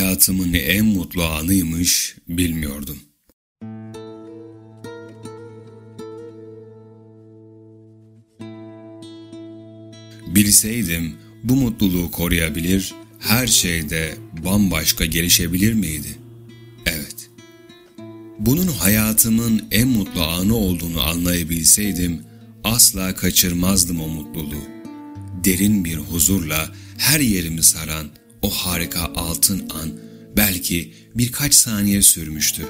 hayatımın en mutlu anıymış bilmiyordum. Bilseydim bu mutluluğu koruyabilir, her şeyde bambaşka gelişebilir miydi? Evet. Bunun hayatımın en mutlu anı olduğunu anlayabilseydim, asla kaçırmazdım o mutluluğu. Derin bir huzurla her yerimi saran o harika altın an belki birkaç saniye sürmüştü.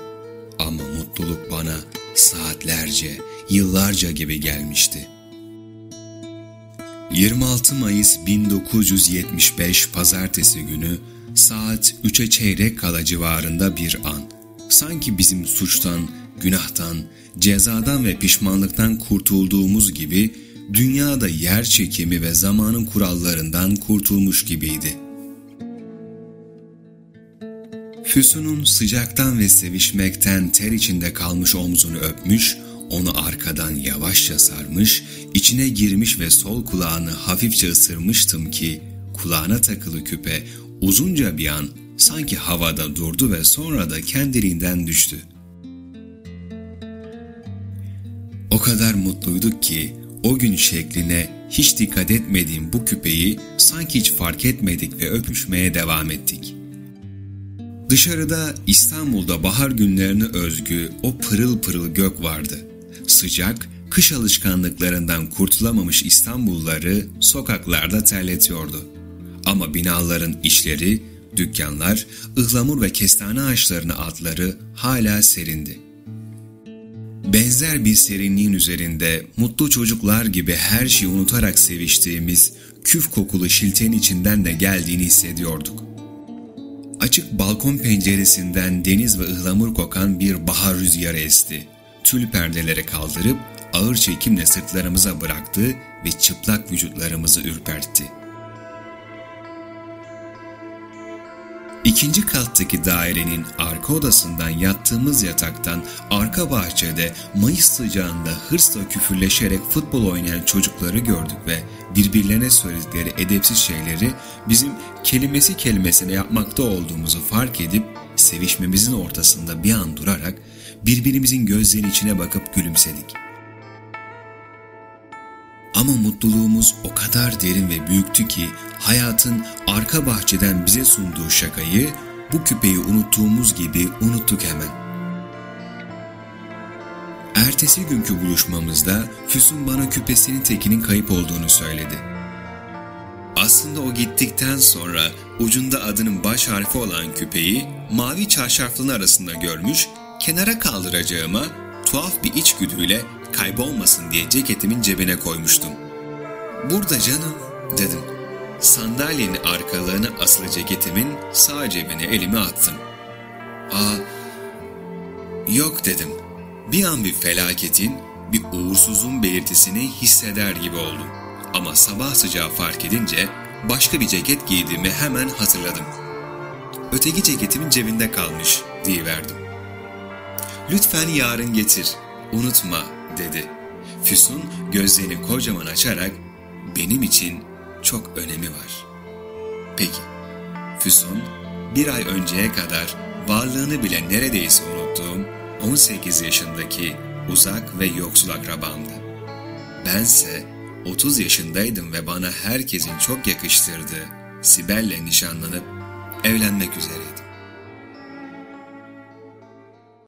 Ama mutluluk bana saatlerce, yıllarca gibi gelmişti. 26 Mayıs 1975 Pazartesi günü saat 3'e çeyrek kala civarında bir an. Sanki bizim suçtan, günahtan, cezadan ve pişmanlıktan kurtulduğumuz gibi dünyada yer çekimi ve zamanın kurallarından kurtulmuş gibiydi. Füsun'un sıcaktan ve sevişmekten ter içinde kalmış omzunu öpmüş, onu arkadan yavaşça sarmış, içine girmiş ve sol kulağını hafifçe ısırmıştım ki kulağına takılı küpe uzunca bir an sanki havada durdu ve sonra da kendiliğinden düştü. O kadar mutluyduk ki o gün şekline hiç dikkat etmediğim bu küpeyi sanki hiç fark etmedik ve öpüşmeye devam ettik. Dışarıda İstanbul'da bahar günlerine özgü o pırıl pırıl gök vardı. Sıcak, kış alışkanlıklarından kurtulamamış İstanbulluları sokaklarda terletiyordu. Ama binaların işleri, dükkanlar, ıhlamur ve kestane ağaçlarının adları hala serindi. Benzer bir serinliğin üzerinde mutlu çocuklar gibi her şeyi unutarak seviştiğimiz küf kokulu şiltenin içinden de geldiğini hissediyorduk. Açık balkon penceresinden deniz ve ıhlamur kokan bir bahar rüzgarı esti. Tül perdeleri kaldırıp ağır çekimle sırtlarımıza bıraktı ve çıplak vücutlarımızı ürpertti. İkinci kattaki dairenin arka odasından yattığımız yataktan arka bahçede Mayıs sıcağında hırsla küfürleşerek futbol oynayan çocukları gördük ve birbirlerine söyledikleri edepsiz şeyleri bizim kelimesi kelimesine yapmakta olduğumuzu fark edip sevişmemizin ortasında bir an durarak birbirimizin gözlerinin içine bakıp gülümsedik. Ama mutluluğumuz o kadar derin ve büyüktü ki hayatın arka bahçeden bize sunduğu şakayı bu küpeyi unuttuğumuz gibi unuttuk hemen. Ertesi günkü buluşmamızda Füsun bana küpesinin tekinin kayıp olduğunu söyledi. Aslında o gittikten sonra ucunda adının baş harfi olan küpeyi mavi çarşaflının arasında görmüş, kenara kaldıracağıma tuhaf bir içgüdüyle kaybolmasın diye ceketimin cebine koymuştum. Burada canım dedim. Sandalyenin arkalarına asılı ceketimin sağ cebine elimi attım. Aa, yok dedim. Bir an bir felaketin, bir uğursuzluğun belirtisini hisseder gibi oldum. Ama sabah sıcağı fark edince başka bir ceket giydiğimi hemen hatırladım. Öteki ceketimin cebinde kalmış diyiverdim. Lütfen yarın getir, unutma dedi. Füsun gözlerini kocaman açarak benim için çok önemi var. Peki, Füsun bir ay önceye kadar varlığını bile neredeyse unuttuğum 18 yaşındaki uzak ve yoksul akrabamdı. Bense 30 yaşındaydım ve bana herkesin çok yakıştırdığı Sibel'le nişanlanıp evlenmek üzereydim.